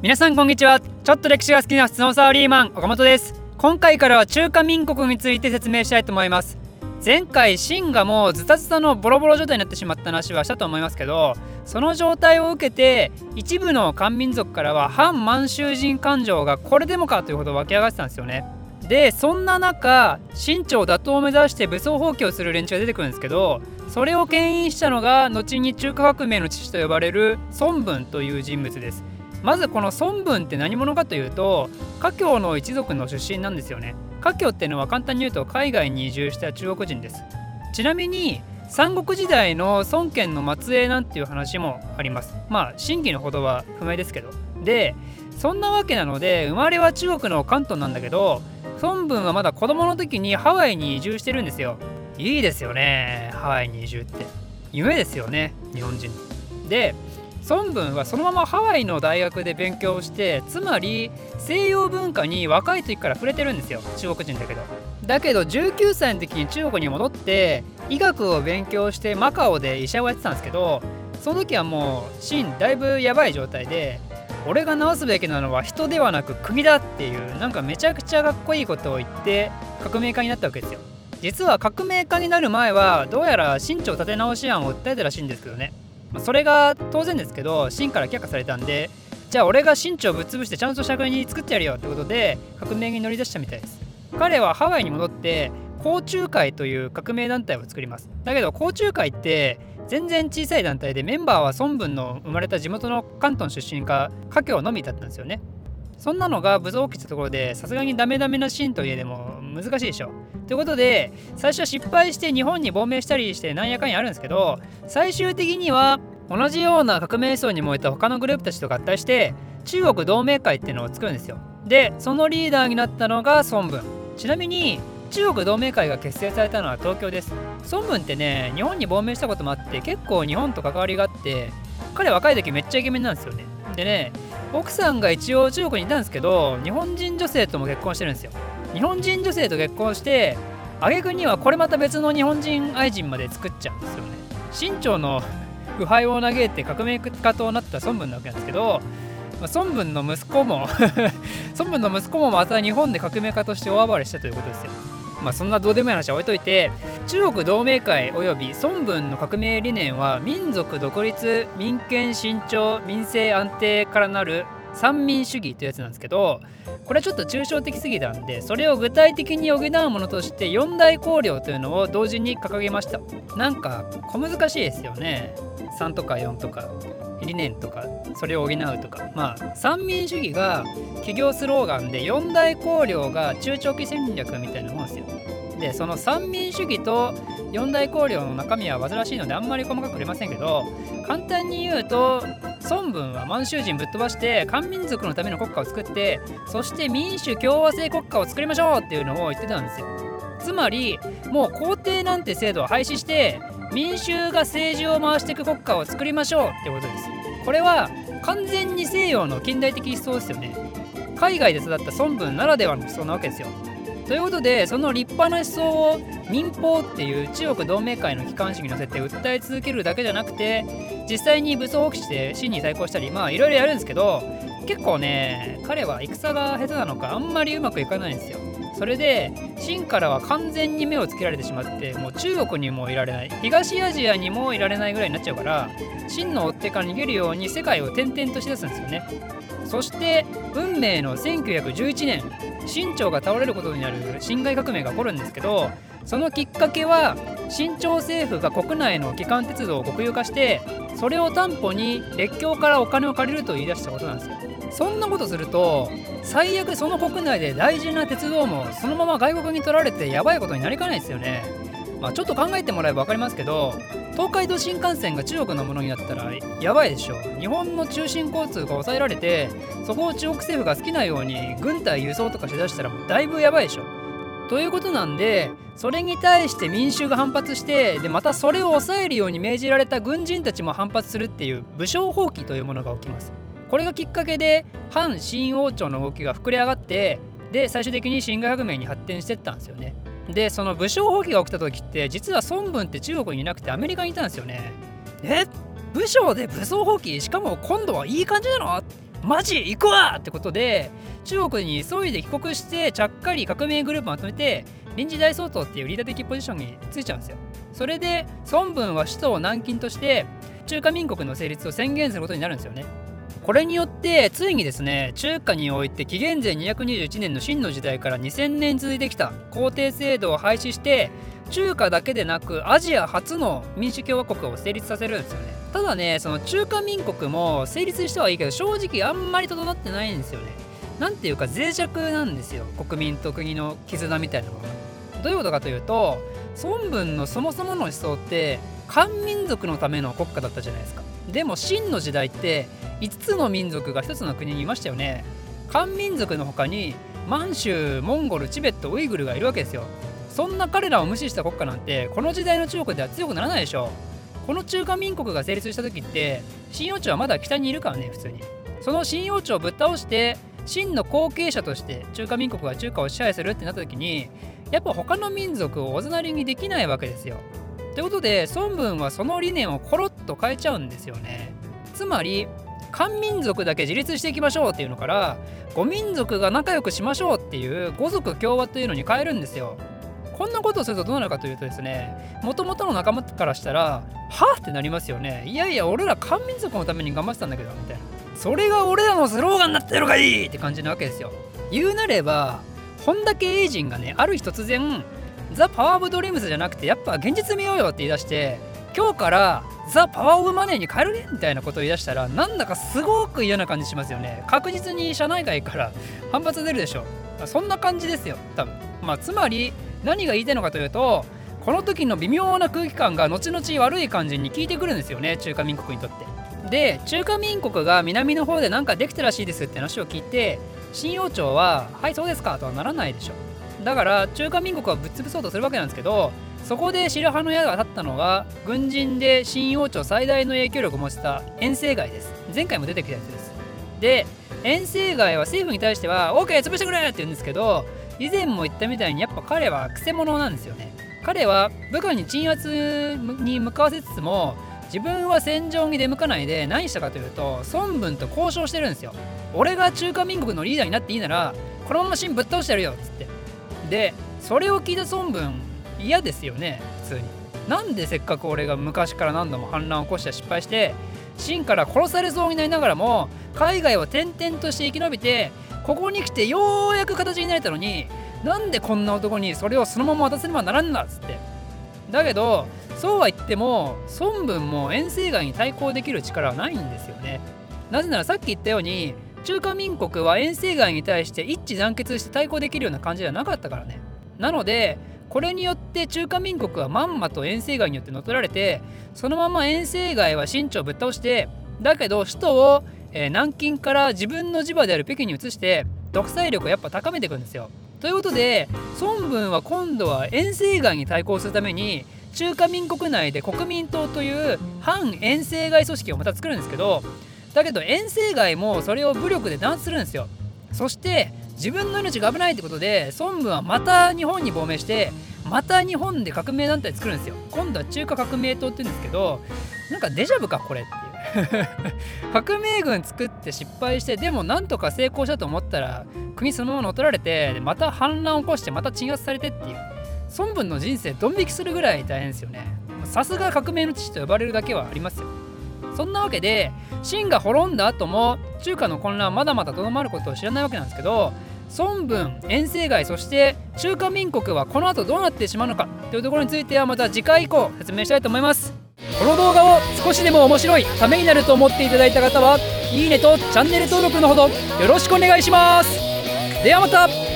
皆さんこんにちは。ちょっと歴史が好きなスノーサーリーマン岡本です。今回からは中華民国について説明したいと思います。前回秦がもうズタズタのボロボロ状態になってしまった話はしたと思いますけどその状態を受けて一部の漢民族からは反満州人感情がこれでもかというほど湧き上がってたんですよね。でそんな中清朝打倒を目指して武装蜂起をする連中が出てくるんですけどそれを牽引したのが後に中華革命の父と呼ばれる孫文という人物です。まずこの孫文って何者かというと華僑の一族の出身なんですよね。華僑っていうのは簡単に言うと海外に移住した中国人です。ちなみに三国時代の孫権の末裔なんていう話もあります。まあ真偽のほどは不明ですけど。でそんなわけなので生まれは中国の関東なんだけど孫文はまだ子供の時にハワイに移住してるんですよ。いいですよねハワイに移住って。夢ですよね日本人。で孫文はそのままハワイの大学で勉強してつまり西洋文化に若い時から触れてるんですよ。中国人だけど。だけど19歳の時に中国に戻って医学を勉強してマカオで医者をやってたんですけどその時はもう芯だいぶやばい状態で俺が治すべきなのは人ではなく国だっていうなんかめちゃくちゃかっこいいことを言って革命家になったわけですよ。実は革命家になる前はどうやら清朝立て直し案を訴えたらしいんですけどね。まあそれが当然ですけど清から却下されたんでじゃあ俺が清朝ぶっ潰してちゃんと社会に作ってやるよってことで革命に乗り出したみたいです。彼はハワイに戻って甲虫会という革命団体を作ります。だけど甲虫会って全然小さい団体でメンバーは孫文の生まれた地元の関東出身か華僑のみだったんですよね。そんなのが武装起きたところでさすがにダメダメなシーンといえでも難しいでしょ。ということで最初は失敗して日本に亡命したりしてなんやかんやあるんですけど最終的には同じような革命層に燃えた他のグループたちと合体して中国同盟会っていうのを作るんですよ。でそのリーダーになったのが孫文。ちなみに中国同盟会が結成されたのは東京です。孫文ってね日本に亡命したこともあって結構日本と関わりがあって彼若い時めっちゃイケメンなんですよね。でね奥さんが一応中国にいたんですけど日本人女性とも結婚してるんですよ。日本人女性と結婚して挙句にはこれまた別の日本人愛人まで作っちゃうんですよね。清朝の腐敗を嘆いて革命家となった孫文なわけなんですけど孫文の息子も 孫文の息子もまた日本で革命家として大暴れしたということですよ。まあそんなどうでもいい話は置いといて中国同盟会及び孫文の革命理念は民族独立民権伸長民政安定からなる三民主義というやつなんですけどこれはちょっと抽象的すぎたんでそれを具体的に補うものとして四大綱領というのを同時に掲げました。なんか小難しいですよね。3とか4とか理念とかそれを補うとか。まあ三民主義が企業スローガンで四大綱領が中長期戦略みたいなもんですよ。でその三民主義と四大綱領の中身は煩わしいのであんまり細かく触れませんけど簡単に言うと孫文は満州人ぶっ飛ばして漢民族のための国家を作ってそして民主共和制国家を作りましょうっていうのを言ってたんですよつまりもう皇帝なんて制度を廃止して民衆が政治を回していく国家を作りましょうってことですこれは完全に西洋の近代的思想ですよね海外で育った孫文ならではの思想なわけですよということでその立派な思想を民放っていう中国同盟会の機関紙に載せて訴え続けるだけじゃなくて実際に武装放棄して真に対抗したりまあいろいろやるんですけど結構ね彼は戦が下手なのかあんまりうまくいかないんですよ。それで清からは完全に目をつけられてしまってもう中国にもいられない。東アジアにもいられないぐらいになっちゃうから清の追っ手から逃げるように世界を転々としだすんですよね。そして運命の1911年清朝が倒れることになる辛亥革命が起こるんですけどそのきっかけは清朝政府が国内の基幹鉄道を国有化してそれを担保に列強からお金を借りると言い出したことなんですよ。そんなことすると最悪その国内で大事な鉄道もそのまま外国に取られてやばいことになりかねないですよね。まあ、ちょっと考えてもらえば分かりますけど東海道新幹線が中国のものになったらやばいでしょ。日本の中心交通が抑えられてそこを中国政府が好きなように軍隊輸送とかしだしたらもうだいぶやばいでしょ。ということなんでそれに対して民衆が反発してでまたそれを抑えるように命じられた軍人たちも反発するっていう武将放棄というものが起きます。これがきっかけで反新王朝の動きが膨れ上がってで最終的に辛亥革命に発展してったんですよね。でその武将放棄が起きた時って実は孫文って中国にいなくてアメリカにいたんですよねえ武将で武装放棄しかも今度はいい感じなの？マジ行くわってことで中国に急いで帰国してちゃっかり革命グループまとめて臨時大総統っていうリーダー的ポジションについちゃうんですよ。それで孫文は首都を南京として中華民国の成立を宣言することになるんですよね。これによってついにですね中華において紀元前221年の秦の時代から2000年続いてきた皇帝制度を廃止して中華だけでなくアジア初の民主共和国を成立させるんですよね。ただねその中華民国も成立してはいいけど正直あんまり整ってないんですよね。なんていうか脆弱なんですよ。国民と国の絆みたいなものが。どういうことかというと孫文のそもそもの思想って漢民族のための国家だったじゃないですか。でも秦の時代って5つの民族が1つの国にいましたよね。漢民族の他に満州モンゴルチベットウイグルがいるわけですよ。そんな彼らを無視した国家なんてこの時代の中国では強くならないでしょこの中華民国が成立した時って秦王朝はまだ北にいるからね普通に。その秦王朝をぶっ倒して秦の後継者として中華民国が中華を支配するってなった時にやっぱ他の民族をおざなりにできないわけですよ。ということで孫文はその理念をコロッと変えちゃうんですよね。つまり漢民族だけ自立していきましょうっていうのから5民族が仲良くしましょうっていう五族共和というのに変えるんですよ。こんなことをするとどうなるかというとですねもともとの仲間からしたらはってなりますよね。いやいや俺ら漢民族のために頑張ってたんだけどみたいな。それが俺らのスローガンになってるのがいいって感じなわけですよ。言うなれば本田圭佑人がねある日突然 The Power of Dreams じゃなくてやっぱ現実見ようよって言い出して今日からザ・パワーオブマネーに変えるねみたいなことを言い出したらなんだかすごく嫌な感じしますよね。確実に社内外から 反発出るでしょそんな感じですよ。多分。まあつまり何が言いたいのかというとこの時の微妙な空気感が後々悪い感じに効いてくるんですよね。中華民国にとって。で中華民国が南の方で何かできたらしいですって話を聞いて新王朝は「はいそうですか」とはならないでしょだから中華民国はぶっ潰そうとするわけなんですけどそこで白羽の矢が立ったのが軍人で新王朝最大の影響力を持ちた遠征街です。前回も出てきたやつです。で遠征街は政府に対しては OK 潰してくれ！って言うんですけど以前も言ったみたいにやっぱ彼はくせ者なんですよね。彼は部下に鎮圧に向かわせつつも自分は戦場に出向かないで何したかというと孫文と交渉してるんですよ。俺が中華民国のリーダーになっていいならこのまま秦ぶっ倒してやるよっつって。でそれを聞いた孫文嫌ですよね普通に。なんでせっかく俺が昔から何度も反乱を起こして失敗して秦から殺されそうになりながらも海外を転々として生き延びてここに来てようやく形になれたのになんでこんな男にそれをそのまま渡せねばならんだっつって。だけどそうは言っても孫文も遠征外に対抗できる力はないんですよね。なぜならさっき言ったように中華民国は遠征外に対して一致団結して対抗できるような感じではなかったからね。なのでこれによって中華民国はまんまと遠征外によって乗っ取られてそのまま遠征外は清朝をぶっ倒してだけど首都を、えー、南京から自分の地場である北京に移して独裁力をやっぱ高めていくんですよ。ということで孫文は今度は遠征外に対抗するために中華民国内で国民党という反遠征外組織をまた作るんですけどだけど遠征外もそれを武力で弾圧するんですよ。そして自分の命が危ないってことで孫文はまた日本に亡命してまた日本で革命団体作るんですよ。今度は中華革命党って言うんですけどなんかデジャブかこれっていう。革命軍作って失敗してでもなんとか成功したと思ったら国そのまま乗っ取られてまた反乱を起こしてまた鎮圧されてっていう。孫文の人生ドン引きするぐらい大変ですよね。さすが革命の父と呼ばれるだけはありますよ。そんなわけで秦が滅んだ後も中華の混乱はまだまだとどまることを知らないわけなんですけど孫文遠征街そして中華民国はこの後どうなってしまうのかというところについてはまた次回以降説明したいと思います。この動画を少しでも面白いためになると思っていただいた方はいいねとチャンネル登録のほどよろしくお願いします。ではまた。